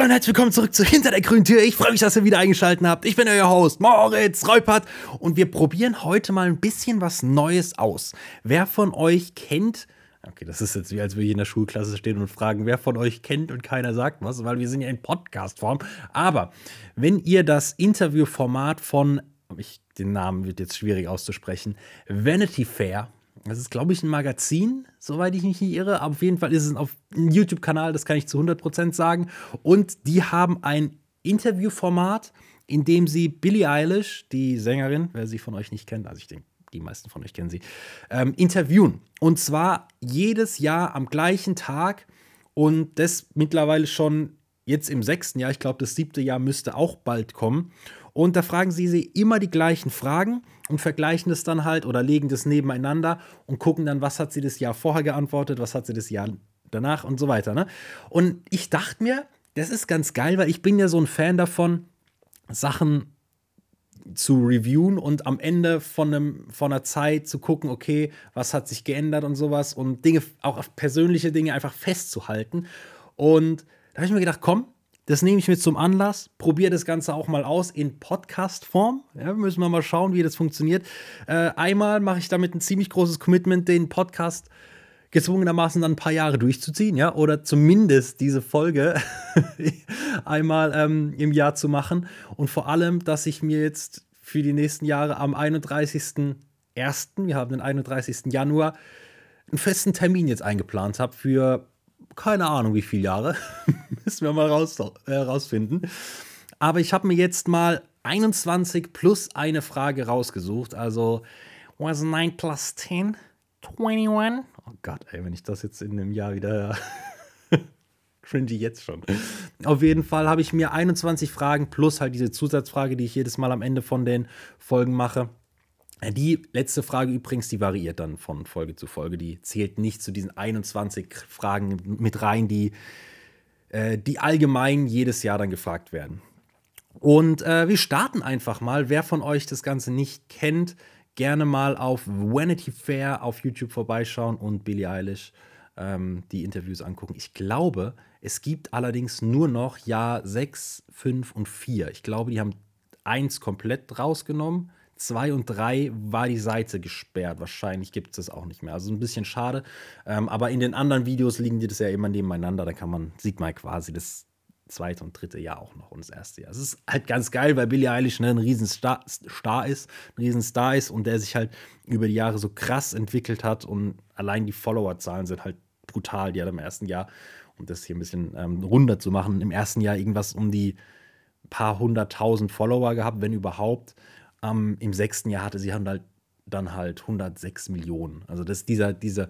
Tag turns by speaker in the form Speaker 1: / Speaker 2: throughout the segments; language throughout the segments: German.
Speaker 1: Hallo und herzlich willkommen zurück zu Hinter der grünen Tür. Ich freue mich, dass ihr wieder eingeschaltet habt. Ich bin euer Host Moritz Reupert und wir probieren heute mal ein bisschen was Neues aus. Wer von euch kennt Okay, das ist jetzt wie, als würde ich in der Schulklasse stehen und fragen, wer von euch kennt und keiner sagt was, weil wir sind ja in Podcast-Form. Aber wenn ihr das Interviewformat von, ich, den Namen wird jetzt schwierig auszusprechen, Vanity Fair das ist, glaube ich, ein Magazin, soweit ich mich nicht irre. Aber auf jeden Fall ist es auf einem YouTube-Kanal, das kann ich zu 100% sagen. Und die haben ein Interviewformat, in dem sie Billie Eilish, die Sängerin, wer sie von euch nicht kennt, also ich denke, die meisten von euch kennen sie, ähm, interviewen. Und zwar jedes Jahr am gleichen Tag und das mittlerweile schon jetzt im sechsten Jahr. Ich glaube, das siebte Jahr müsste auch bald kommen. Und da fragen sie sie immer die gleichen Fragen und vergleichen das dann halt oder legen das nebeneinander und gucken dann, was hat sie das Jahr vorher geantwortet, was hat sie das Jahr danach und so weiter. Ne? Und ich dachte mir, das ist ganz geil, weil ich bin ja so ein Fan davon, Sachen zu reviewen und am Ende von, einem, von einer Zeit zu gucken, okay, was hat sich geändert und sowas und Dinge, auch persönliche Dinge einfach festzuhalten. Und da habe ich mir gedacht, komm, das nehme ich mir zum Anlass, probiere das Ganze auch mal aus in Podcast-Form. Ja, müssen wir mal schauen, wie das funktioniert. Äh, einmal mache ich damit ein ziemlich großes Commitment, den Podcast gezwungenermaßen dann ein paar Jahre durchzuziehen, ja, oder zumindest diese Folge einmal ähm, im Jahr zu machen. Und vor allem, dass ich mir jetzt für die nächsten Jahre am 31.01., wir haben den 31. Januar, einen festen Termin jetzt eingeplant habe für keine Ahnung, wie viele Jahre. Müssen wir mal raus, äh, rausfinden. Aber ich habe mir jetzt mal 21 plus eine Frage rausgesucht. Also, was 9 plus 10? 21? Oh Gott, ey, wenn ich das jetzt in einem Jahr wieder. cringy jetzt schon. Auf jeden Fall habe ich mir 21 Fragen plus halt diese Zusatzfrage, die ich jedes Mal am Ende von den Folgen mache, die letzte Frage übrigens, die variiert dann von Folge zu Folge. Die zählt nicht zu diesen 21 Fragen mit rein, die, äh, die allgemein jedes Jahr dann gefragt werden. Und äh, wir starten einfach mal. Wer von euch das Ganze nicht kennt, gerne mal auf Vanity Fair auf YouTube vorbeischauen und Billie Eilish ähm, die Interviews angucken. Ich glaube, es gibt allerdings nur noch Jahr 6, 5 und 4. Ich glaube, die haben eins komplett rausgenommen 2 und 3 war die Seite gesperrt. Wahrscheinlich gibt es das auch nicht mehr. Also ein bisschen schade. Ähm, aber in den anderen Videos liegen die das ja immer nebeneinander. Da kann man, sieht man quasi das zweite und dritte Jahr auch noch und das erste Jahr. Es ist halt ganz geil, weil Billie Eilish ne, ein Riesenstar Star ist, ein Riesenstar ist und der sich halt über die Jahre so krass entwickelt hat und allein die Followerzahlen sind halt brutal. Die hat im ersten Jahr, um das hier ein bisschen ähm, runder zu machen, im ersten Jahr irgendwas um die paar hunderttausend Follower gehabt, wenn überhaupt. Ähm, Im sechsten Jahr hatte sie halt dann halt 106 Millionen. Also das, dieser, dieser,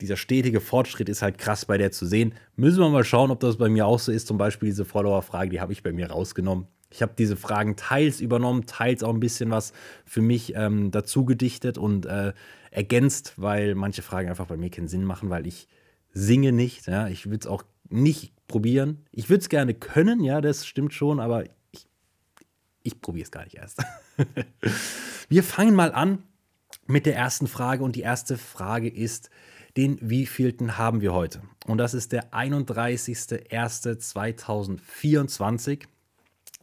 Speaker 1: dieser stetige Fortschritt ist halt krass bei der zu sehen. Müssen wir mal schauen, ob das bei mir auch so ist. Zum Beispiel diese Follower-Frage, die habe ich bei mir rausgenommen. Ich habe diese Fragen teils übernommen, teils auch ein bisschen was für mich ähm, dazu gedichtet und äh, ergänzt, weil manche Fragen einfach bei mir keinen Sinn machen, weil ich singe nicht. Ja? Ich würde es auch nicht probieren. Ich würde es gerne können, ja, das stimmt schon, aber ich probiere es gar nicht erst. Wir fangen mal an mit der ersten Frage und die erste Frage ist, den wievielten haben wir heute? Und das ist der 31.01.2024.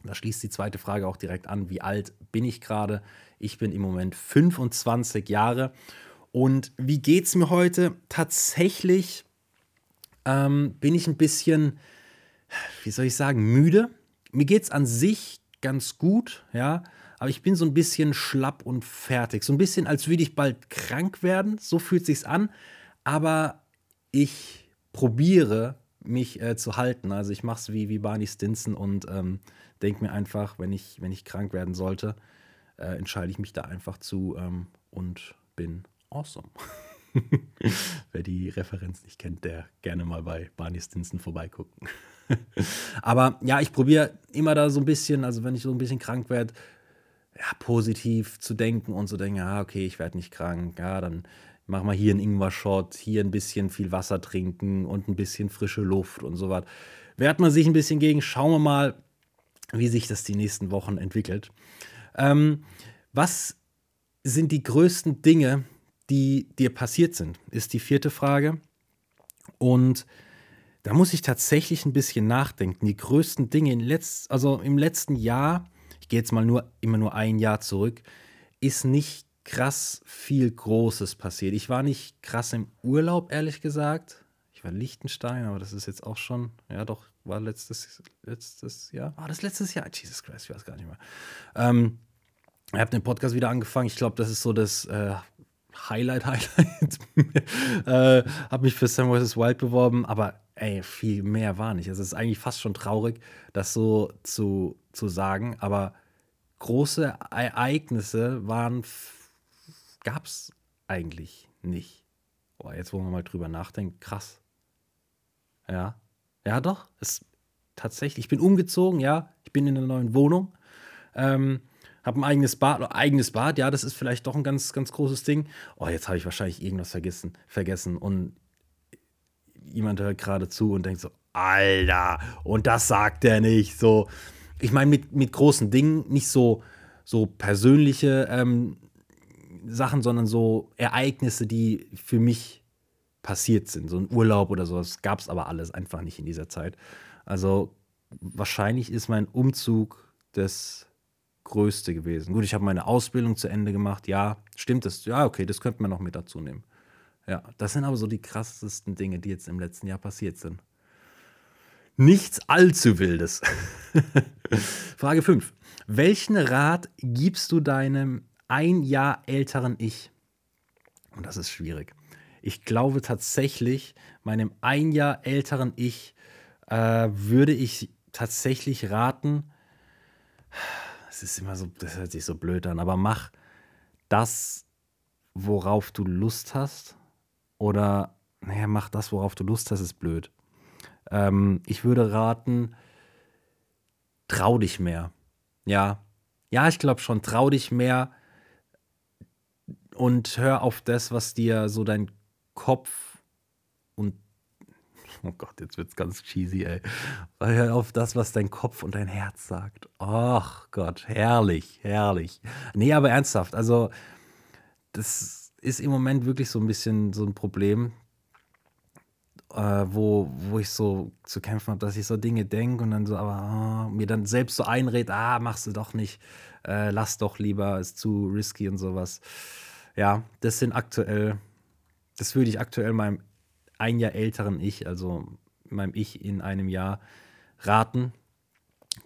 Speaker 1: Da schließt die zweite Frage auch direkt an. Wie alt bin ich gerade? Ich bin im Moment 25 Jahre. Und wie geht es mir heute? Tatsächlich ähm, bin ich ein bisschen, wie soll ich sagen, müde. Mir geht es an sich ganz gut, ja. Aber ich bin so ein bisschen schlapp und fertig. So ein bisschen, als würde ich bald krank werden. So fühlt sich's an. Aber ich probiere, mich äh, zu halten. Also ich mache es wie, wie Barney Stinson und ähm, denke mir einfach, wenn ich, wenn ich krank werden sollte, äh, entscheide ich mich da einfach zu ähm, und bin awesome. Wer die Referenz nicht kennt, der gerne mal bei Barney Stinson vorbeigucken. Aber ja, ich probiere immer da so ein bisschen, also wenn ich so ein bisschen krank werde, ja, positiv zu denken und zu denken, ja, okay, ich werde nicht krank, ja, dann mach mal hier einen Ingwer-Shot, hier ein bisschen viel Wasser trinken und ein bisschen frische Luft und so was. Wehrt man sich ein bisschen gegen, schauen wir mal, wie sich das die nächsten Wochen entwickelt. Ähm, was sind die größten Dinge, die dir passiert sind, ist die vierte Frage. Und da muss ich tatsächlich ein bisschen nachdenken. Die größten Dinge in letzt, also im letzten Jahr, ich gehe jetzt mal nur immer nur ein Jahr zurück, ist nicht krass viel Großes passiert. Ich war nicht krass im Urlaub, ehrlich gesagt. Ich war Liechtenstein, aber das ist jetzt auch schon, ja doch, war letztes, letztes Jahr. War das letztes Jahr? Jesus Christ, ich weiß gar nicht mehr. Ähm, ich habe den Podcast wieder angefangen. Ich glaube, das ist so das äh, Highlight, Highlight. äh, habe mich für Sam vs. Wild beworben, aber ey, viel mehr war nicht. Also, es ist eigentlich fast schon traurig, das so zu, zu sagen, aber große Ereignisse waren, gab es eigentlich nicht. Boah, jetzt, wo man mal drüber nachdenkt, krass. Ja, ja, doch. Es, tatsächlich. Ich bin umgezogen, ja. Ich bin in einer neuen Wohnung. Ähm, habe ein eigenes Bad, eigenes Bad, ja, das ist vielleicht doch ein ganz, ganz großes Ding. Oh, jetzt habe ich wahrscheinlich irgendwas vergessen, vergessen. Und jemand hört gerade zu und denkt so, Alter, und das sagt er nicht. So, ich meine, mit, mit großen Dingen, nicht so, so persönliche ähm, Sachen, sondern so Ereignisse, die für mich passiert sind. So ein Urlaub oder sowas gab es aber alles einfach nicht in dieser Zeit. Also wahrscheinlich ist mein Umzug das Größte gewesen. Gut, ich habe meine Ausbildung zu Ende gemacht. Ja, stimmt das? Ja, okay, das könnte man noch mit dazu nehmen. Ja, das sind aber so die krassesten Dinge, die jetzt im letzten Jahr passiert sind. Nichts allzu Wildes. Frage 5. Welchen Rat gibst du deinem ein Jahr älteren Ich? Und das ist schwierig. Ich glaube tatsächlich, meinem ein Jahr älteren Ich äh, würde ich tatsächlich raten, es ist immer so, das hört sich so blöd an, aber mach das, worauf du Lust hast oder, naja, mach das, worauf du Lust hast, ist blöd. Ähm, ich würde raten, trau dich mehr. Ja, ja, ich glaube schon, trau dich mehr und hör auf das, was dir so dein Kopf oh Gott, jetzt wird's ganz cheesy, ey. Hör auf das, was dein Kopf und dein Herz sagt. Ach Gott, herrlich, herrlich. Nee, aber ernsthaft, also das ist im Moment wirklich so ein bisschen so ein Problem, äh, wo, wo ich so zu kämpfen habe, dass ich so Dinge denke und dann so, aber oh, mir dann selbst so einred, ah, machst du doch nicht, äh, lass doch lieber, ist zu risky und sowas. Ja, das sind aktuell, das würde ich aktuell meinem ein Jahr älteren Ich, also meinem Ich in einem Jahr, raten.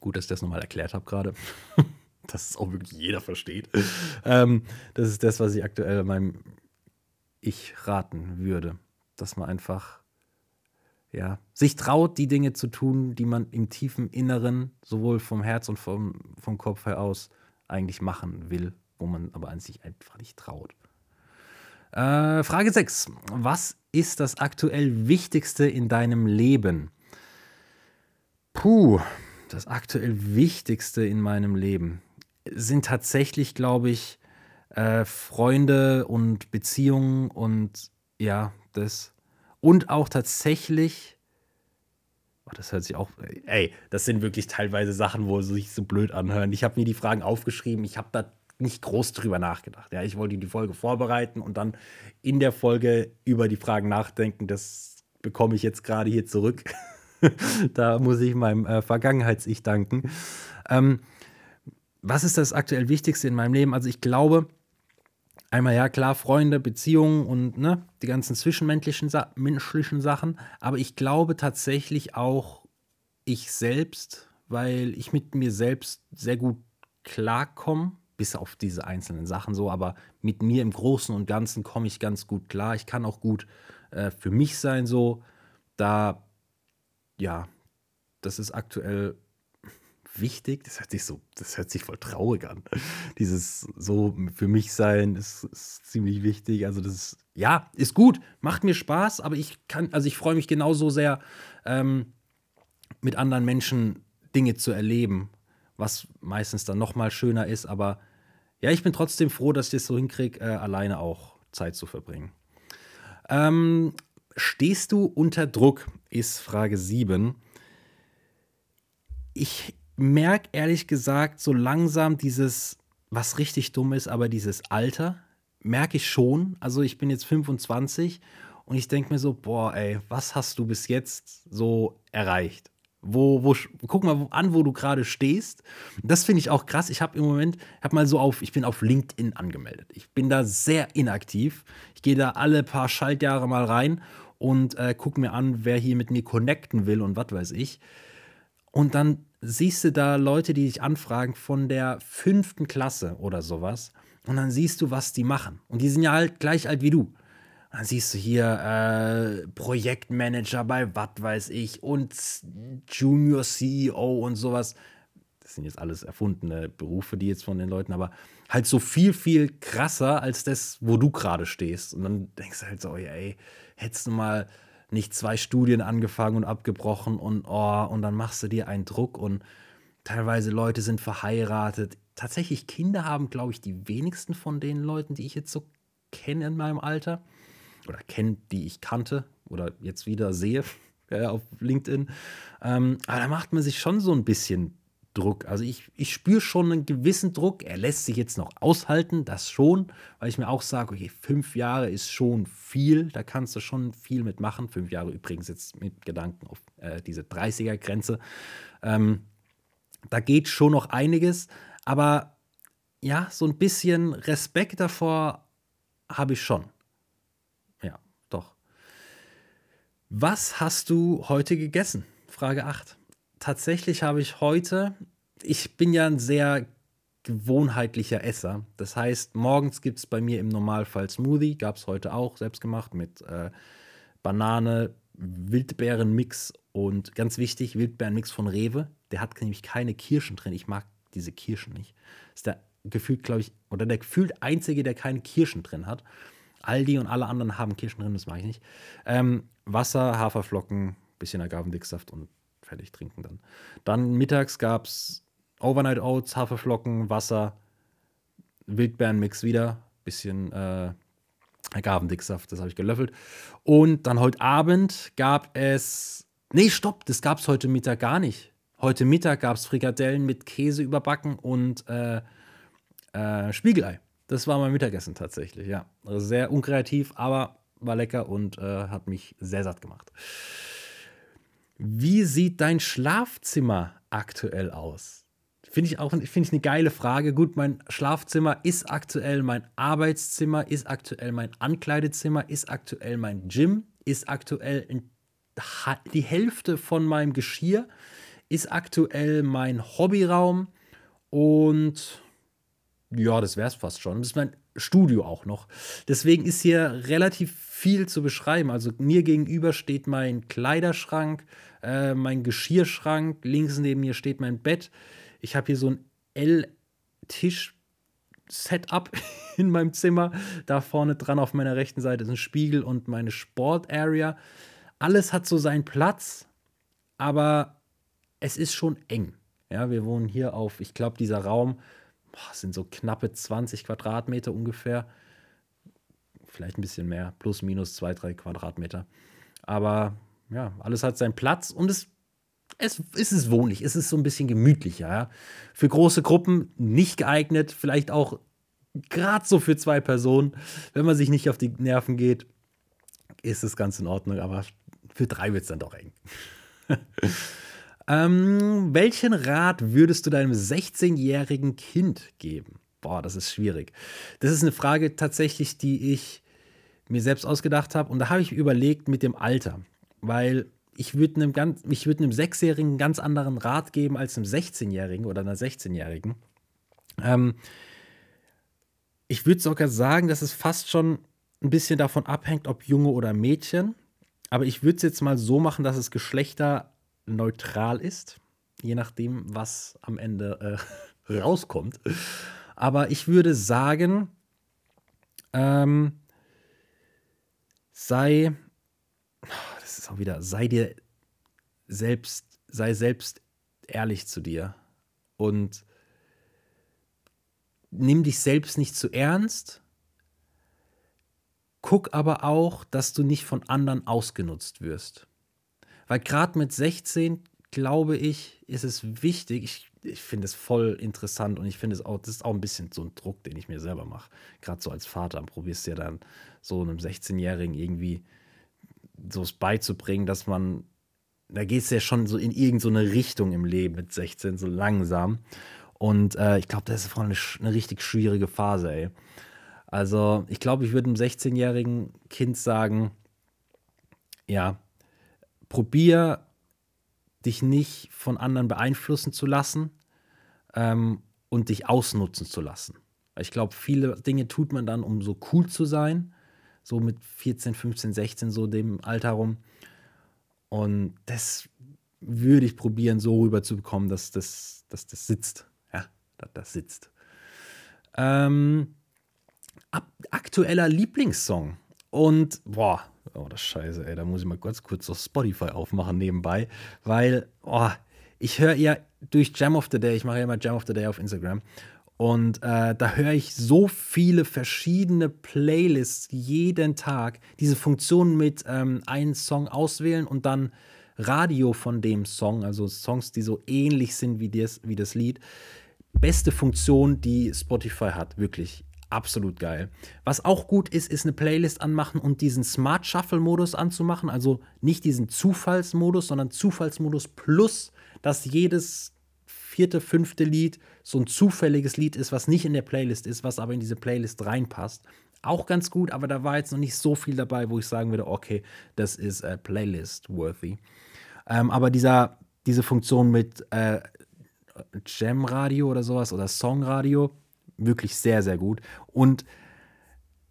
Speaker 1: Gut, dass ich das nochmal erklärt habe gerade. dass es auch wirklich jeder versteht. ähm, das ist das, was ich aktuell meinem Ich raten würde. Dass man einfach ja, sich traut, die Dinge zu tun, die man im tiefen Inneren, sowohl vom Herz und vom, vom Kopf her aus, eigentlich machen will, wo man aber an sich einfach nicht traut. Äh, Frage 6. Was ist das aktuell Wichtigste in deinem Leben? Puh, das aktuell Wichtigste in meinem Leben sind tatsächlich, glaube ich, äh, Freunde und Beziehungen und ja, das. Und auch tatsächlich, oh, das hört sich auch, ey, das sind wirklich teilweise Sachen, wo sie sich so blöd anhören. Ich habe mir die Fragen aufgeschrieben, ich habe da nicht groß drüber nachgedacht. Ja, ich wollte die Folge vorbereiten und dann in der Folge über die Fragen nachdenken. Das bekomme ich jetzt gerade hier zurück. da muss ich meinem äh, Vergangenheits-Ich danken. Ähm, was ist das aktuell Wichtigste in meinem Leben? Also ich glaube, einmal ja klar, Freunde, Beziehungen und ne, die ganzen zwischenmenschlichen Sa menschlichen Sachen, aber ich glaube tatsächlich auch ich selbst, weil ich mit mir selbst sehr gut klarkomme, bis auf diese einzelnen Sachen so, aber mit mir im Großen und Ganzen komme ich ganz gut klar. Ich kann auch gut äh, für mich sein so. Da, ja, das ist aktuell wichtig. Das hört sich so, das hört sich voll traurig an. Dieses so für mich sein ist, ist ziemlich wichtig. Also das ist, ja, ist gut, macht mir Spaß, aber ich kann, also ich freue mich genauso sehr, ähm, mit anderen Menschen Dinge zu erleben, was meistens dann noch mal schöner ist. Aber ja, ich bin trotzdem froh, dass ich es das so hinkriege, äh, alleine auch Zeit zu verbringen. Ähm, stehst du unter Druck, ist Frage 7. Ich merke ehrlich gesagt so langsam dieses, was richtig dumm ist, aber dieses Alter merke ich schon. Also ich bin jetzt 25 Und ich denke mir so, boah, ey, was hast du bis jetzt so erreicht? Wo, wo, guck mal an, wo du gerade stehst. Das finde ich auch krass. Ich habe im Moment, habe mal so auf, ich bin auf LinkedIn angemeldet. Ich bin da sehr inaktiv. Ich gehe da alle paar Schaltjahre mal rein und äh, gucke mir an, wer hier mit mir connecten will und was weiß ich. Und dann siehst du da Leute, die dich anfragen von der fünften Klasse oder sowas. Und dann siehst du, was die machen. Und die sind ja halt gleich alt wie du. Dann siehst du hier äh, Projektmanager bei was weiß ich und Junior CEO und sowas. Das sind jetzt alles erfundene Berufe, die jetzt von den Leuten, aber halt so viel, viel krasser als das, wo du gerade stehst. Und dann denkst du halt so, ey, hättest du mal nicht zwei Studien angefangen und abgebrochen und oh, und dann machst du dir einen Druck und teilweise Leute sind verheiratet. Tatsächlich Kinder haben, glaube ich, die wenigsten von den Leuten, die ich jetzt so kenne in meinem Alter oder kenne, die ich kannte oder jetzt wieder sehe auf LinkedIn. Ähm, aber da macht man sich schon so ein bisschen Druck. Also ich, ich spüre schon einen gewissen Druck. Er lässt sich jetzt noch aushalten, das schon, weil ich mir auch sage, okay, fünf Jahre ist schon viel, da kannst du schon viel mitmachen. Fünf Jahre übrigens jetzt mit Gedanken auf äh, diese 30er-Grenze. Ähm, da geht schon noch einiges, aber ja, so ein bisschen Respekt davor habe ich schon. Was hast du heute gegessen? Frage 8. Tatsächlich habe ich heute, ich bin ja ein sehr gewohnheitlicher Esser. Das heißt, morgens gibt es bei mir im Normalfall Smoothie, gab es heute auch, selbst gemacht, mit äh, Banane, Wildbeerenmix und ganz wichtig, Wildbeerenmix von Rewe. Der hat nämlich keine Kirschen drin. Ich mag diese Kirschen nicht. Ist der gefühlt, glaube ich, oder der gefühlt einzige, der keine Kirschen drin hat. Aldi und alle anderen haben Kirschen drin, das mache ich nicht. Ähm, Wasser, Haferflocken, bisschen Agavendicksaft und fertig trinken dann. Dann mittags gab es Overnight Oats, Haferflocken, Wasser, Wildbeerenmix wieder, bisschen äh, Agavendicksaft, das habe ich gelöffelt. Und dann heute Abend gab es. Nee, stopp, das gab es heute Mittag gar nicht. Heute Mittag gab es Frikadellen mit Käse überbacken und äh, äh, Spiegelei. Das war mein Mittagessen tatsächlich, ja. Also sehr unkreativ, aber war lecker und äh, hat mich sehr satt gemacht. Wie sieht dein Schlafzimmer aktuell aus? Finde ich auch finde ich eine geile Frage. Gut, mein Schlafzimmer ist aktuell mein Arbeitszimmer, ist aktuell mein Ankleidezimmer, ist aktuell mein Gym, ist aktuell die Hälfte von meinem Geschirr, ist aktuell mein Hobbyraum und ja, das wäre es fast schon. Das ist mein Studio auch noch. Deswegen ist hier relativ viel zu beschreiben. Also mir gegenüber steht mein Kleiderschrank, äh, mein Geschirrschrank, links neben mir steht mein Bett. Ich habe hier so ein L-Tisch-Setup in meinem Zimmer. Da vorne dran auf meiner rechten Seite ist ein Spiegel und meine Sport-Area. Alles hat so seinen Platz, aber es ist schon eng. Ja, wir wohnen hier auf, ich glaube, dieser Raum boah, sind so knappe 20 Quadratmeter ungefähr. Vielleicht ein bisschen mehr, plus minus zwei, drei Quadratmeter. Aber ja, alles hat seinen Platz und es, es, es ist wohnlich, es ist so ein bisschen gemütlicher. Ja? Für große Gruppen nicht geeignet, vielleicht auch gerade so für zwei Personen. Wenn man sich nicht auf die Nerven geht, ist das ganz in Ordnung, aber für drei wird es dann doch eng. Ähm, welchen Rat würdest du deinem 16-jährigen Kind geben? Boah, das ist schwierig. Das ist eine Frage tatsächlich, die ich mir selbst ausgedacht habe. Und da habe ich überlegt mit dem Alter. Weil ich würde einem, würd einem Sechsjährigen einen ganz anderen Rat geben als einem 16-Jährigen oder einer 16-Jährigen. Ähm, ich würde sogar sagen, dass es fast schon ein bisschen davon abhängt, ob Junge oder Mädchen. Aber ich würde es jetzt mal so machen, dass es Geschlechter neutral ist, je nachdem, was am Ende äh, rauskommt. Aber ich würde sagen, ähm, sei, das ist auch wieder, sei dir selbst, sei selbst ehrlich zu dir und nimm dich selbst nicht zu ernst. Guck aber auch, dass du nicht von anderen ausgenutzt wirst. Weil gerade mit 16, glaube ich, ist es wichtig, ich, ich finde es voll interessant und ich finde es auch, das ist auch ein bisschen so ein Druck, den ich mir selber mache. Gerade so als Vater probierst du ja dann so einem 16-Jährigen irgendwie so beizubringen, dass man, da geht es ja schon so in irgendeine so Richtung im Leben mit 16, so langsam. Und äh, ich glaube, das ist voll eine, eine richtig schwierige Phase, ey. Also, ich glaube, ich würde einem 16-jährigen Kind sagen, ja, probier dich nicht von anderen beeinflussen zu lassen ähm, und dich ausnutzen zu lassen. Ich glaube, viele Dinge tut man dann, um so cool zu sein, so mit 14, 15, 16, so dem Alter rum. Und das würde ich probieren, so rüber zu bekommen, dass das, dass das sitzt. Ja, dass das sitzt. Ähm, aktueller Lieblingssong. Und, boah, oh, das Scheiße, ey, da muss ich mal ganz kurz so Spotify aufmachen nebenbei, weil, oh, ich höre ja durch Jam of the Day, ich mache ja immer Jam of the Day auf Instagram und äh, da höre ich so viele verschiedene Playlists jeden Tag. Diese Funktion mit ähm, einen Song auswählen und dann Radio von dem Song, also Songs, die so ähnlich sind wie das, wie das Lied. Beste Funktion, die Spotify hat, wirklich absolut geil. Was auch gut ist, ist eine Playlist anmachen und diesen Smart Shuffle Modus anzumachen. Also nicht diesen Zufallsmodus, sondern Zufallsmodus plus, dass jedes vierte, fünfte Lied so ein zufälliges Lied ist, was nicht in der Playlist ist, was aber in diese Playlist reinpasst. Auch ganz gut, aber da war jetzt noch nicht so viel dabei, wo ich sagen würde, okay, das ist äh, Playlist-worthy. Ähm, aber dieser, diese Funktion mit äh, Jam-Radio oder sowas oder Song-Radio, wirklich sehr, sehr gut. Und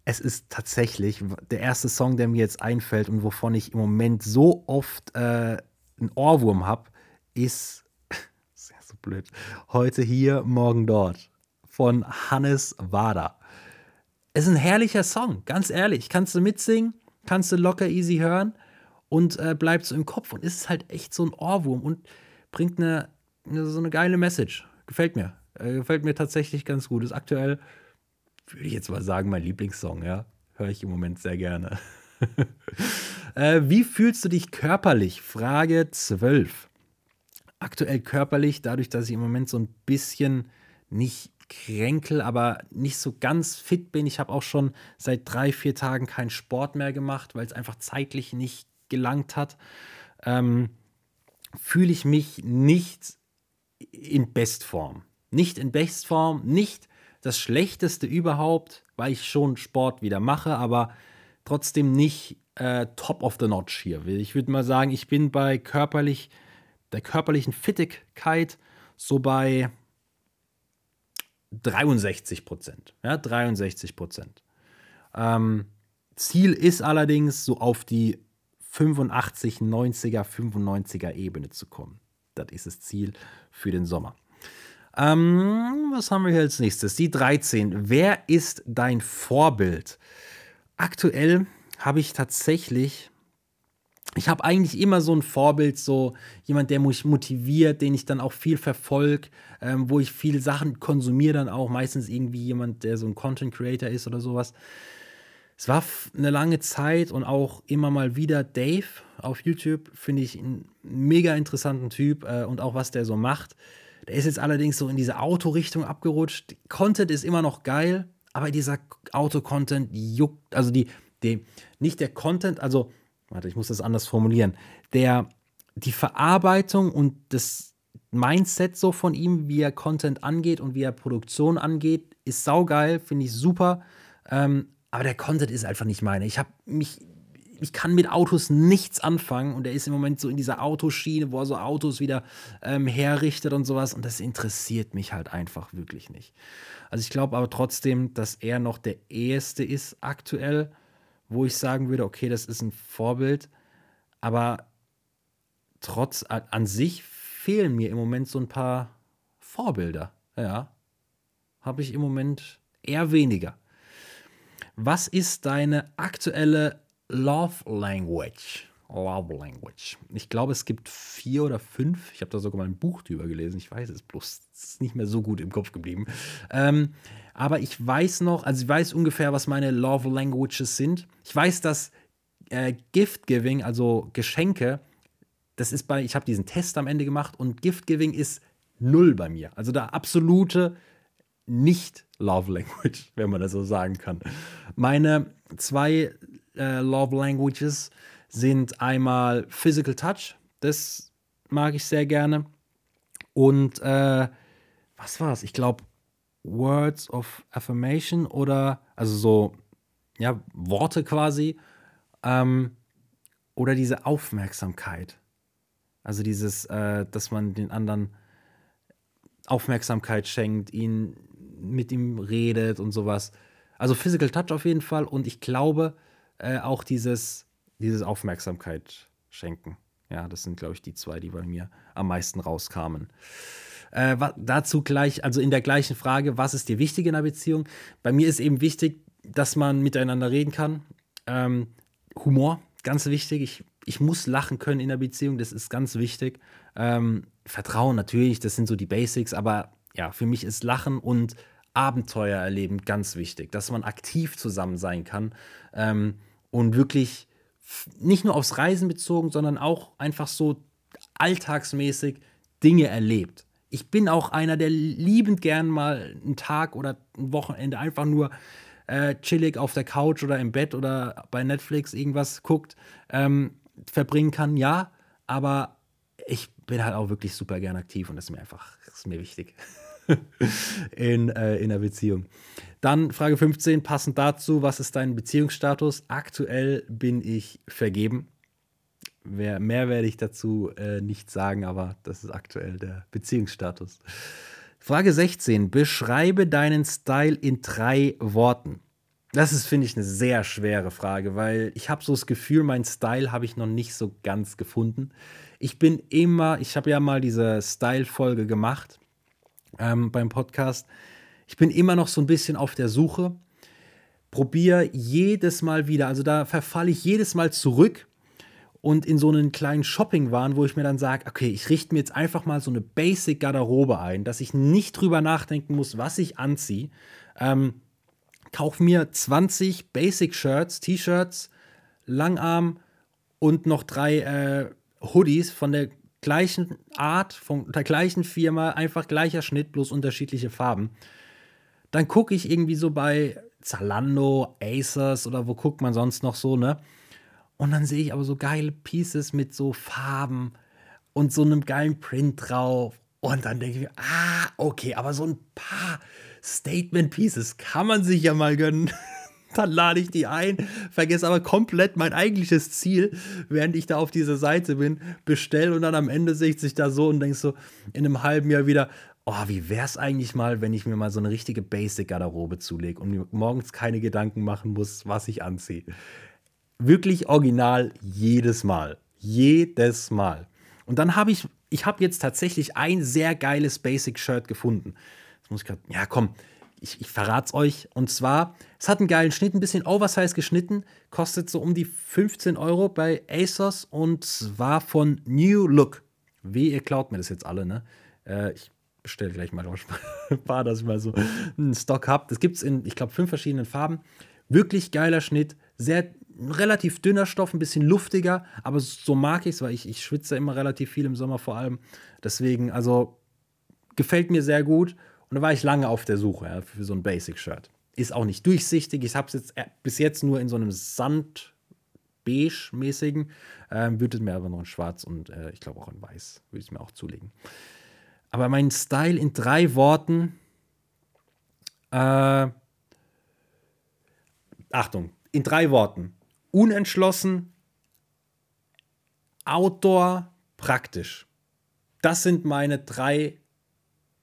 Speaker 1: es ist tatsächlich der erste Song, der mir jetzt einfällt und wovon ich im Moment so oft äh, einen Ohrwurm habe, ist, ist ja so blöd, heute hier, morgen dort von Hannes Wader. Es ist ein herrlicher Song, ganz ehrlich. Kannst du mitsingen, kannst du locker easy hören und äh, bleibt so im Kopf und ist halt echt so ein Ohrwurm und bringt eine, eine so eine geile Message. Gefällt mir. Äh, gefällt mir tatsächlich ganz gut. Ist aktuell, würde ich jetzt mal sagen, mein Lieblingssong, ja. Höre ich im Moment sehr gerne. äh, wie fühlst du dich körperlich? Frage 12. Aktuell körperlich, dadurch, dass ich im Moment so ein bisschen nicht kränkel, aber nicht so ganz fit bin. Ich habe auch schon seit drei, vier Tagen keinen Sport mehr gemacht, weil es einfach zeitlich nicht gelangt hat. Ähm, fühle ich mich nicht in Bestform. Nicht in Bestform, nicht das Schlechteste überhaupt, weil ich schon Sport wieder mache, aber trotzdem nicht äh, top of the notch hier. Ich würde mal sagen, ich bin bei körperlich, der körperlichen Fittigkeit so bei 63 Prozent. Ja, 63 Prozent. Ähm, Ziel ist allerdings, so auf die 85, 90er, 95er Ebene zu kommen. Das ist das Ziel für den Sommer. Ähm, was haben wir hier als nächstes? Die 13. Wer ist dein Vorbild? Aktuell habe ich tatsächlich, ich habe eigentlich immer so ein Vorbild, so jemand, der mich motiviert, den ich dann auch viel verfolge, ähm, wo ich viele Sachen konsumiere, dann auch meistens irgendwie jemand, der so ein Content Creator ist oder sowas. Es war eine lange Zeit und auch immer mal wieder Dave auf YouTube, finde ich einen mega interessanten Typ äh, und auch was der so macht. Der ist jetzt allerdings so in diese Autorichtung abgerutscht. Content ist immer noch geil, aber dieser Auto-Content juckt, also die, die, nicht der Content, also, warte, ich muss das anders formulieren, der, die Verarbeitung und das Mindset so von ihm, wie er Content angeht und wie er Produktion angeht, ist saugeil, finde ich super. Ähm, aber der Content ist einfach nicht meine. Ich habe mich ich kann mit Autos nichts anfangen und er ist im Moment so in dieser Autoschiene, wo er so Autos wieder ähm, herrichtet und sowas und das interessiert mich halt einfach wirklich nicht. Also ich glaube aber trotzdem, dass er noch der Erste ist aktuell, wo ich sagen würde, okay, das ist ein Vorbild, aber trotz an sich fehlen mir im Moment so ein paar Vorbilder. Ja, habe ich im Moment eher weniger. Was ist deine aktuelle Love Language. Love Language. Ich glaube, es gibt vier oder fünf. Ich habe da sogar mal ein Buch drüber gelesen. Ich weiß es bloß. Es ist nicht mehr so gut im Kopf geblieben. Ähm, aber ich weiß noch, also ich weiß ungefähr, was meine Love Languages sind. Ich weiß, dass äh, Gift Giving, also Geschenke, das ist bei, ich habe diesen Test am Ende gemacht und Gift Giving ist null bei mir. Also da absolute nicht Love Language, wenn man das so sagen kann. Meine zwei äh, Love Languages sind einmal Physical Touch, das mag ich sehr gerne. Und äh, was es? Ich glaube, Words of Affirmation oder, also so, ja, Worte quasi. Ähm, oder diese Aufmerksamkeit. Also dieses, äh, dass man den anderen Aufmerksamkeit schenkt, ihn mit ihm redet und sowas. Also Physical Touch auf jeden Fall und ich glaube äh, auch dieses, dieses Aufmerksamkeit schenken. Ja, das sind, glaube ich, die zwei, die bei mir am meisten rauskamen. Äh, dazu gleich, also in der gleichen Frage, was ist dir wichtig in einer Beziehung? Bei mir ist eben wichtig, dass man miteinander reden kann. Ähm, Humor, ganz wichtig. Ich, ich muss lachen können in der Beziehung, das ist ganz wichtig. Ähm, Vertrauen natürlich, das sind so die Basics, aber ja, für mich ist Lachen und Abenteuer erleben ganz wichtig, dass man aktiv zusammen sein kann ähm, und wirklich nicht nur aufs Reisen bezogen, sondern auch einfach so alltagsmäßig Dinge erlebt. Ich bin auch einer, der liebend gern mal einen Tag oder ein Wochenende einfach nur äh, chillig auf der Couch oder im Bett oder bei Netflix irgendwas guckt, ähm, verbringen kann, ja, aber ich bin halt auch wirklich super gern aktiv und das ist mir einfach, ist mir wichtig in, äh, in der Beziehung. Dann Frage 15, passend dazu, was ist dein Beziehungsstatus? Aktuell bin ich vergeben. Mehr, mehr werde ich dazu äh, nicht sagen, aber das ist aktuell der Beziehungsstatus. Frage 16, beschreibe deinen Style in drei Worten. Das ist, finde ich, eine sehr schwere Frage, weil ich habe so das Gefühl, mein Style habe ich noch nicht so ganz gefunden. Ich bin immer, ich habe ja mal diese Style-Folge gemacht ähm, beim Podcast. Ich bin immer noch so ein bisschen auf der Suche. Probiere jedes Mal wieder, also da verfalle ich jedes Mal zurück und in so einen kleinen Shopping-Wahn, wo ich mir dann sage, okay, ich richte mir jetzt einfach mal so eine Basic-Garderobe ein, dass ich nicht drüber nachdenken muss, was ich anziehe. Ähm, kauf mir 20 Basic-Shirts, T-Shirts, Langarm und noch drei äh, Hoodies von der gleichen Art, von der gleichen Firma, einfach gleicher Schnitt, bloß unterschiedliche Farben. Dann gucke ich irgendwie so bei Zalando, Aces oder wo guckt man sonst noch so, ne? Und dann sehe ich aber so geile Pieces mit so Farben und so einem geilen Print drauf. Und dann denke ich mir, ah, okay, aber so ein paar Statement Pieces kann man sich ja mal gönnen. dann lade ich die ein, vergesse aber komplett mein eigentliches Ziel, während ich da auf dieser Seite bin, bestell und dann am Ende sehe ich sich da so und denkst so in einem halben Jahr wieder, oh, wie wäre es eigentlich mal, wenn ich mir mal so eine richtige Basic-Garderobe zulege und mir morgens keine Gedanken machen muss, was ich anziehe. Wirklich original jedes Mal. Jedes Mal. Und dann habe ich, ich habe jetzt tatsächlich ein sehr geiles Basic-Shirt gefunden. Jetzt muss ich gerade, ja komm, ich, ich verrate es euch. Und zwar, es hat einen geilen Schnitt, ein bisschen Oversize geschnitten, kostet so um die 15 Euro bei ASOS und zwar von New Look. Wie, ihr klaut mir das jetzt alle, ne? Äh, ich bestelle gleich mal ein paar, dass ich mal so einen Stock habe. Das gibt es in, ich glaube, fünf verschiedenen Farben. Wirklich geiler Schnitt, sehr relativ dünner Stoff, ein bisschen luftiger, aber so mag ich es, weil ich, ich schwitze immer relativ viel im Sommer vor allem. Deswegen, also gefällt mir sehr gut. Und da war ich lange auf der Suche ja, für so ein Basic-Shirt. Ist auch nicht durchsichtig. Ich habe es jetzt äh, bis jetzt nur in so einem Sand beige-mäßigen. Ähm, würde mir aber noch in schwarz und äh, ich glaube auch in weiß. Würde ich mir auch zulegen. Aber mein Style in drei Worten. Äh, Achtung, in drei Worten. Unentschlossen, Outdoor, praktisch. Das sind meine drei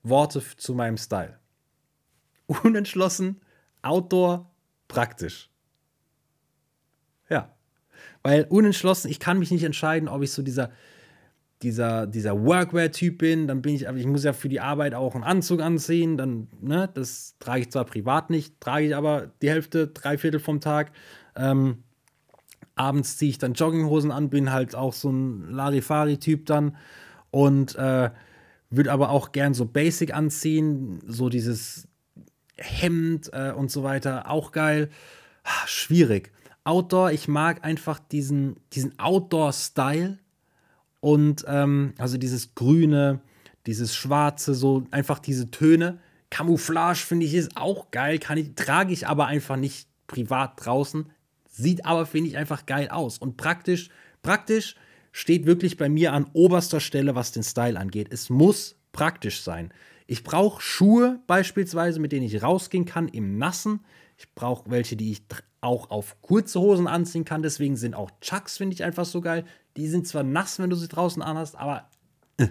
Speaker 1: Worte zu meinem Style. Unentschlossen, Outdoor, praktisch. Ja. Weil unentschlossen, ich kann mich nicht entscheiden, ob ich so dieser, dieser, dieser Workwear-Typ bin, dann bin ich, aber ich muss ja für die Arbeit auch einen Anzug anziehen, dann, ne, das trage ich zwar privat nicht, trage ich aber die Hälfte, drei Viertel vom Tag. Ähm, abends ziehe ich dann Jogginghosen an, bin halt auch so ein Larifari-Typ dann und äh, würde aber auch gern so Basic anziehen, so dieses Hemd äh, und so weiter, auch geil. Ah, schwierig. Outdoor, ich mag einfach diesen, diesen Outdoor-Style und ähm, also dieses Grüne, dieses Schwarze, so einfach diese Töne. Camouflage finde ich ist auch geil, kann ich, trage ich aber einfach nicht privat draußen. Sieht aber, finde ich, einfach geil aus. Und praktisch, praktisch steht wirklich bei mir an oberster Stelle, was den Style angeht. Es muss praktisch sein. Ich brauche Schuhe beispielsweise, mit denen ich rausgehen kann im Nassen. Ich brauche welche, die ich auch auf kurze Hosen anziehen kann. Deswegen sind auch Chucks, finde ich einfach so geil. Die sind zwar nass, wenn du sie draußen anhast, aber äh,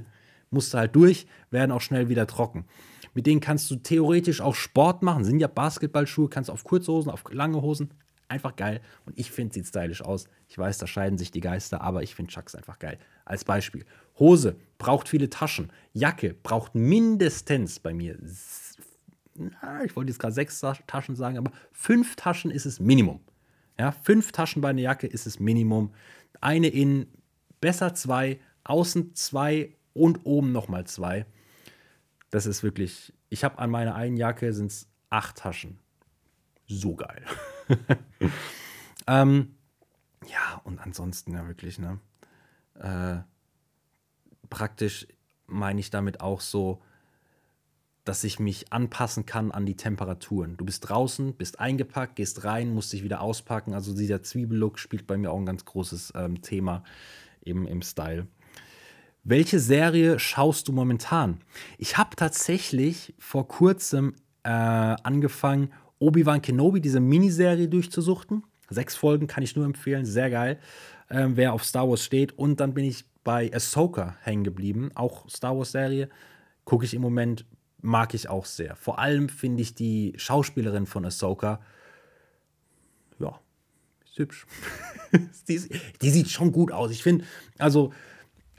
Speaker 1: musst du halt durch, werden auch schnell wieder trocken. Mit denen kannst du theoretisch auch Sport machen. Sind ja Basketballschuhe, kannst du auf kurze Hosen, auf lange Hosen. Einfach geil. Und ich finde, sieht stylisch aus. Ich weiß, da scheiden sich die Geister, aber ich finde Chucks einfach geil. Als Beispiel. Hose braucht viele Taschen. Jacke braucht mindestens bei mir, na, ich wollte jetzt gerade sechs Taschen sagen, aber fünf Taschen ist es Minimum. Ja, fünf Taschen bei einer Jacke ist es Minimum. Eine in besser zwei, außen zwei und oben nochmal zwei. Das ist wirklich, ich habe an meiner einen Jacke sind es acht Taschen. So geil. ähm, ja, und ansonsten ja wirklich, ne? Äh, praktisch meine ich damit auch so, dass ich mich anpassen kann an die Temperaturen. Du bist draußen, bist eingepackt, gehst rein, musst dich wieder auspacken. Also dieser Zwiebellook spielt bei mir auch ein ganz großes ähm, Thema eben im Style. Welche Serie schaust du momentan? Ich habe tatsächlich vor kurzem äh, angefangen, Obi-Wan Kenobi, diese Miniserie durchzusuchten. Sechs Folgen kann ich nur empfehlen, sehr geil, äh, wer auf Star Wars steht. Und dann bin ich bei Ahsoka hängen geblieben, auch Star Wars-Serie. Gucke ich im Moment, mag ich auch sehr. Vor allem finde ich die Schauspielerin von Ahsoka, ja, ist hübsch. die, die sieht schon gut aus. Ich finde, also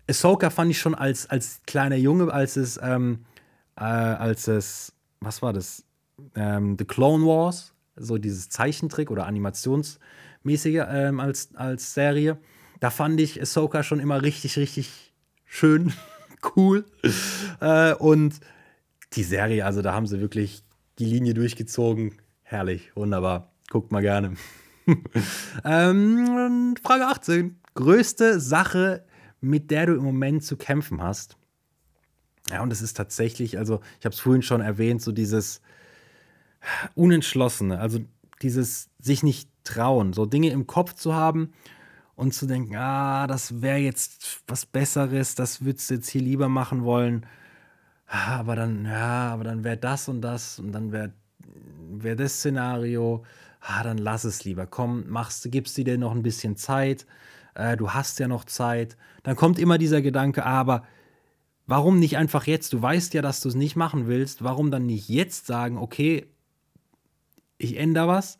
Speaker 1: Ahsoka fand ich schon als, als kleiner Junge, als es, ähm, äh, als es, was war das? Ähm, The Clone Wars, so dieses Zeichentrick oder animationsmäßige ähm, als, als Serie. Da fand ich Ahsoka schon immer richtig, richtig schön, cool. Äh, und die Serie, also da haben sie wirklich die Linie durchgezogen. Herrlich, wunderbar. Guckt mal gerne. ähm, Frage 18. Größte Sache, mit der du im Moment zu kämpfen hast. Ja, und es ist tatsächlich, also ich habe es vorhin schon erwähnt, so dieses Unentschlossene, also dieses sich nicht trauen, so Dinge im Kopf zu haben und zu denken, ah, das wäre jetzt was Besseres, das würdest du jetzt hier lieber machen wollen. Ah, aber dann, ja, aber dann wäre das und das und dann wäre wär das Szenario. Ah, dann lass es lieber. Komm, machst, gibst du dir noch ein bisschen Zeit äh, du hast ja noch Zeit. Dann kommt immer dieser Gedanke, aber warum nicht einfach jetzt? Du weißt ja, dass du es nicht machen willst. Warum dann nicht jetzt sagen, okay, ich ändere was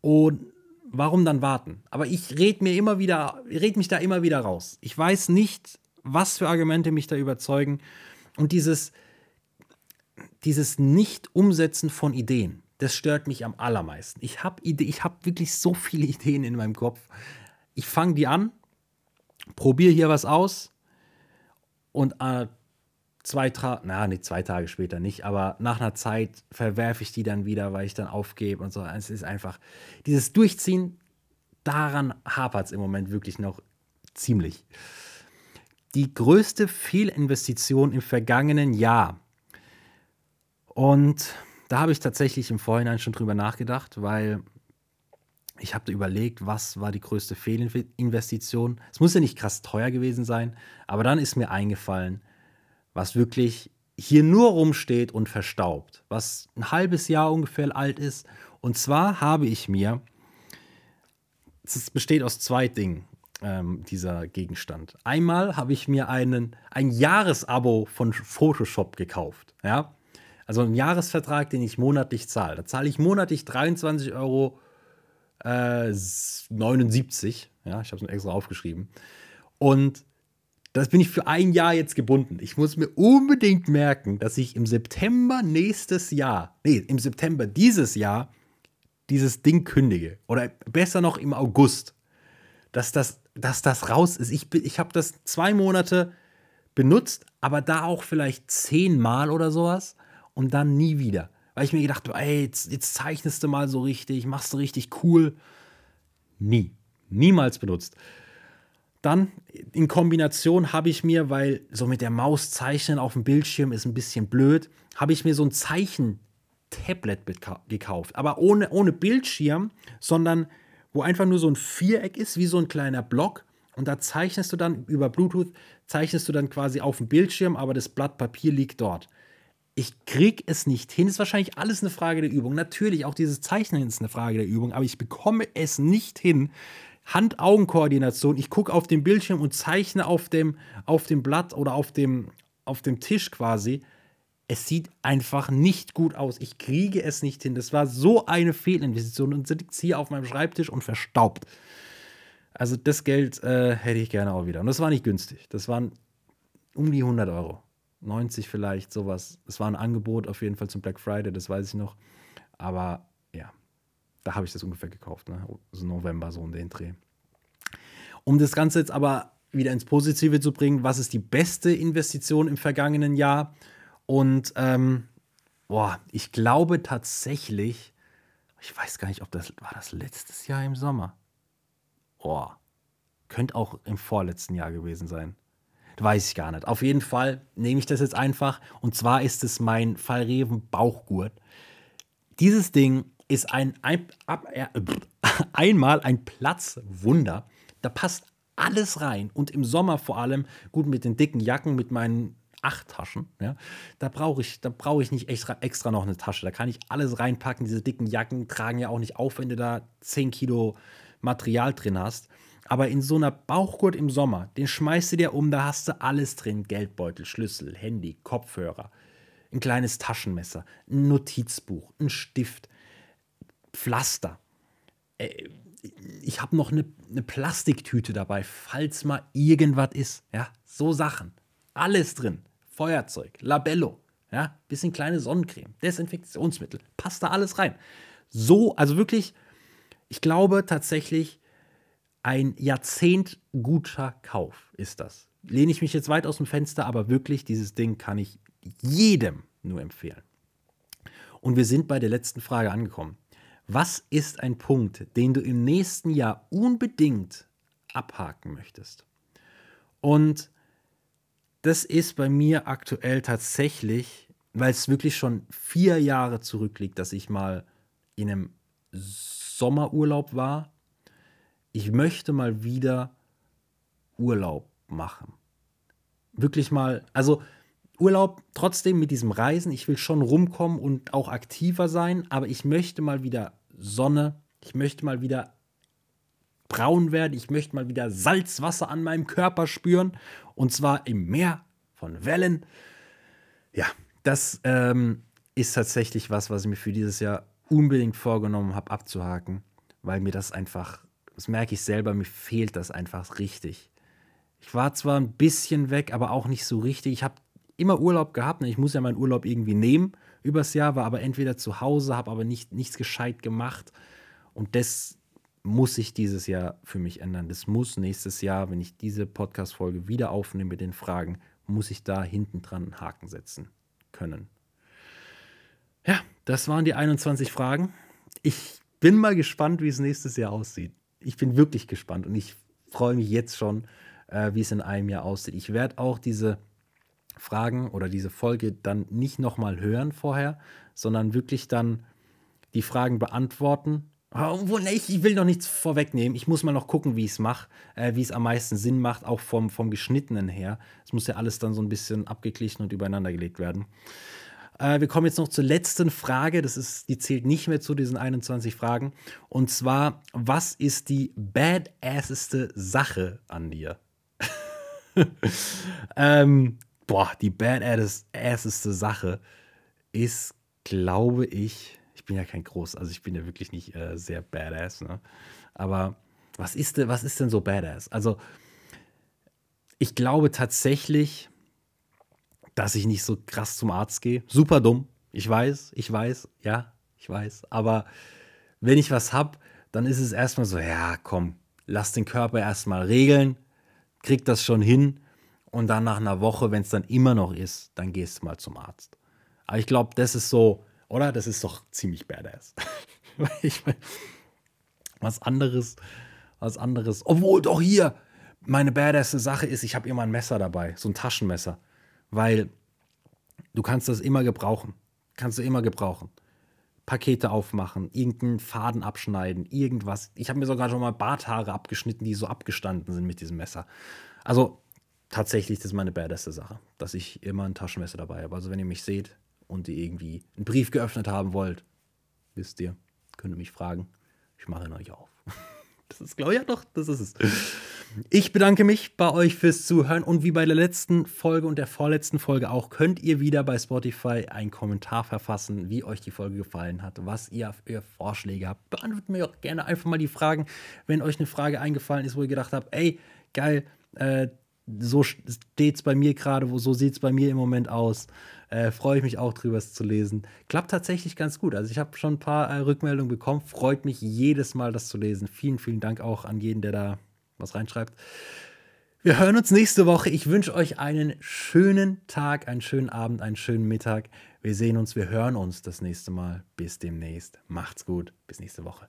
Speaker 1: und warum dann warten? Aber ich rede mir immer wieder, red mich da immer wieder raus. Ich weiß nicht, was für Argumente mich da überzeugen. Und dieses, dieses Nicht-Umsetzen von Ideen, das stört mich am allermeisten. Ich habe hab wirklich so viele Ideen in meinem Kopf ich fange die an, probiere hier was aus und äh, zwei Tage, na, nicht zwei Tage später nicht, aber nach einer Zeit verwerfe ich die dann wieder, weil ich dann aufgebe und so. Es ist einfach, dieses Durchziehen, daran hapert es im Moment wirklich noch ziemlich. Die größte Fehlinvestition im vergangenen Jahr. Und da habe ich tatsächlich im Vorhinein schon drüber nachgedacht, weil ich habe überlegt, was war die größte Fehlinvestition. Es muss ja nicht krass teuer gewesen sein, aber dann ist mir eingefallen, was wirklich hier nur rumsteht und verstaubt, was ein halbes Jahr ungefähr alt ist. Und zwar habe ich mir, es besteht aus zwei Dingen, ähm, dieser Gegenstand. Einmal habe ich mir einen, ein Jahresabo von Photoshop gekauft. Ja? Also einen Jahresvertrag, den ich monatlich zahle. Da zahle ich monatlich 23 Euro äh, 79. Ja, ich habe es extra aufgeschrieben. Und das bin ich für ein Jahr jetzt gebunden. Ich muss mir unbedingt merken, dass ich im September nächstes Jahr, nee, im September dieses Jahr dieses Ding kündige. Oder besser noch im August. Dass das, dass das raus ist. Ich, ich habe das zwei Monate benutzt, aber da auch vielleicht zehnmal oder sowas und dann nie wieder weil ich mir gedacht habe, ey, jetzt, jetzt zeichnest du mal so richtig, machst du richtig cool. Nie. Niemals benutzt. Dann in Kombination habe ich mir, weil so mit der Maus zeichnen auf dem Bildschirm ist ein bisschen blöd, habe ich mir so ein Zeichen-Tablet gekauft. Aber ohne, ohne Bildschirm, sondern wo einfach nur so ein Viereck ist, wie so ein kleiner Block. Und da zeichnest du dann über Bluetooth, zeichnest du dann quasi auf dem Bildschirm, aber das Blatt Papier liegt dort. Ich krieg es nicht hin. Ist wahrscheinlich alles eine Frage der Übung. Natürlich, auch dieses Zeichnen ist eine Frage der Übung, aber ich bekomme es nicht hin. Hand-Augen-Koordination. Ich gucke auf den Bildschirm und zeichne auf dem, auf dem Blatt oder auf dem, auf dem Tisch quasi es sieht einfach nicht gut aus. Ich kriege es nicht hin. Das war so eine Fehlinvestition und sitzt hier auf meinem Schreibtisch und verstaubt. Also das Geld äh, hätte ich gerne auch wieder. Und das war nicht günstig. Das waren um die 100 Euro. 90 vielleicht, sowas. Es war ein Angebot auf jeden Fall zum Black Friday, das weiß ich noch. Aber ja, da habe ich das ungefähr gekauft. Ne? Also November, so um den Dreh. Um das Ganze jetzt aber wieder ins Positive zu bringen, was ist die beste Investition im vergangenen Jahr? Und ähm, boah, ich glaube tatsächlich, ich weiß gar nicht, ob das war das letztes Jahr im Sommer. Boah, könnte auch im vorletzten Jahr gewesen sein. Weiß ich gar nicht. Auf jeden Fall nehme ich das jetzt einfach. Und zwar ist es mein Fallreven Bauchgurt. Dieses Ding ist ein, ein ab, äh, einmal ein Platzwunder. Da passt alles rein. Und im Sommer vor allem, gut mit den dicken Jacken, mit meinen acht Taschen. Ja? Da brauche ich, brauch ich nicht extra, extra noch eine Tasche. Da kann ich alles reinpacken. Diese dicken Jacken tragen ja auch nicht auf, wenn du da 10 Kilo Material drin hast. Aber in so einer Bauchgurt im Sommer, den schmeißt du dir um, da hast du alles drin: Geldbeutel, Schlüssel, Handy, Kopfhörer, ein kleines Taschenmesser, ein Notizbuch, ein Stift, Pflaster. Äh, ich habe noch eine, eine Plastiktüte dabei, falls mal irgendwas ist. Ja, so Sachen. Alles drin. Feuerzeug, Labello, ja, bisschen kleine Sonnencreme, Desinfektionsmittel, passt da alles rein. So, also wirklich, ich glaube tatsächlich, ein Jahrzehnt guter Kauf ist das. Lehne ich mich jetzt weit aus dem Fenster, aber wirklich, dieses Ding kann ich jedem nur empfehlen. Und wir sind bei der letzten Frage angekommen. Was ist ein Punkt, den du im nächsten Jahr unbedingt abhaken möchtest? Und das ist bei mir aktuell tatsächlich, weil es wirklich schon vier Jahre zurückliegt, dass ich mal in einem Sommerurlaub war. Ich möchte mal wieder Urlaub machen. Wirklich mal, also Urlaub trotzdem mit diesem Reisen. Ich will schon rumkommen und auch aktiver sein, aber ich möchte mal wieder Sonne. Ich möchte mal wieder braun werden. Ich möchte mal wieder Salzwasser an meinem Körper spüren. Und zwar im Meer von Wellen. Ja, das ähm, ist tatsächlich was, was ich mir für dieses Jahr unbedingt vorgenommen habe, abzuhaken, weil mir das einfach, das merke ich selber, mir fehlt das einfach richtig. Ich war zwar ein bisschen weg, aber auch nicht so richtig. Ich habe immer Urlaub gehabt. Ne? Ich muss ja meinen Urlaub irgendwie nehmen übers Jahr, war aber entweder zu Hause, habe aber nicht, nichts gescheit gemacht. Und das muss sich dieses Jahr für mich ändern. Das muss nächstes Jahr, wenn ich diese Podcast-Folge wieder aufnehme mit den Fragen, muss ich da hinten dran einen Haken setzen können. Ja, das waren die 21 Fragen. Ich bin mal gespannt, wie es nächstes Jahr aussieht. Ich bin wirklich gespannt und ich freue mich jetzt schon, äh, wie es in einem Jahr aussieht. Ich werde auch diese Fragen oder diese Folge dann nicht nochmal hören vorher, sondern wirklich dann die Fragen beantworten obwohl, nee, ich will noch nichts vorwegnehmen. Ich muss mal noch gucken, wie ich es mache, äh, wie es am meisten Sinn macht, auch vom, vom Geschnittenen her. Es muss ja alles dann so ein bisschen abgeglichen und übereinander gelegt werden. Äh, wir kommen jetzt noch zur letzten Frage. Das ist, die zählt nicht mehr zu diesen 21 Fragen. Und zwar, was ist die badasseste Sache an dir? ähm, boah, die badasseste Sache ist, glaube ich, bin ja kein Groß, also ich bin ja wirklich nicht äh, sehr badass, ne? Aber was ist, denn, was ist denn so badass? Also, ich glaube tatsächlich, dass ich nicht so krass zum Arzt gehe. Super dumm. Ich weiß, ich weiß, ja, ich weiß. Aber wenn ich was habe, dann ist es erstmal so, ja, komm, lass den Körper erstmal regeln, krieg das schon hin. Und dann nach einer Woche, wenn es dann immer noch ist, dann gehst du mal zum Arzt. Aber ich glaube, das ist so oder? Das ist doch ziemlich badass. ich mein, was anderes, was anderes. Obwohl doch hier meine badass Sache ist, ich habe immer ein Messer dabei, so ein Taschenmesser. Weil du kannst das immer gebrauchen. Kannst du immer gebrauchen. Pakete aufmachen, irgendeinen Faden abschneiden, irgendwas. Ich habe mir sogar schon mal Barthaare abgeschnitten, die so abgestanden sind mit diesem Messer. Also tatsächlich, das ist meine badaste Sache, dass ich immer ein Taschenmesser dabei habe. Also wenn ihr mich seht und ihr irgendwie einen Brief geöffnet haben wollt, wisst ihr, könnt ihr mich fragen. Ich mache ihn euch auf. Das ist, glaube ich, ja doch, das ist es. Ich bedanke mich bei euch fürs Zuhören und wie bei der letzten Folge und der vorletzten Folge auch, könnt ihr wieder bei Spotify einen Kommentar verfassen, wie euch die Folge gefallen hat, was ihr für Vorschläge habt. Beantwortet mir auch gerne einfach mal die Fragen, wenn euch eine Frage eingefallen ist, wo ihr gedacht habt, ey, geil, äh, so steht es bei mir gerade, so sieht es bei mir im Moment aus. Äh, Freue ich mich auch drüber, es zu lesen. Klappt tatsächlich ganz gut. Also ich habe schon ein paar äh, Rückmeldungen bekommen. Freut mich jedes Mal, das zu lesen. Vielen, vielen Dank auch an jeden, der da was reinschreibt. Wir hören uns nächste Woche. Ich wünsche euch einen schönen Tag, einen schönen Abend, einen schönen Mittag. Wir sehen uns, wir hören uns das nächste Mal. Bis demnächst. Macht's gut. Bis nächste Woche.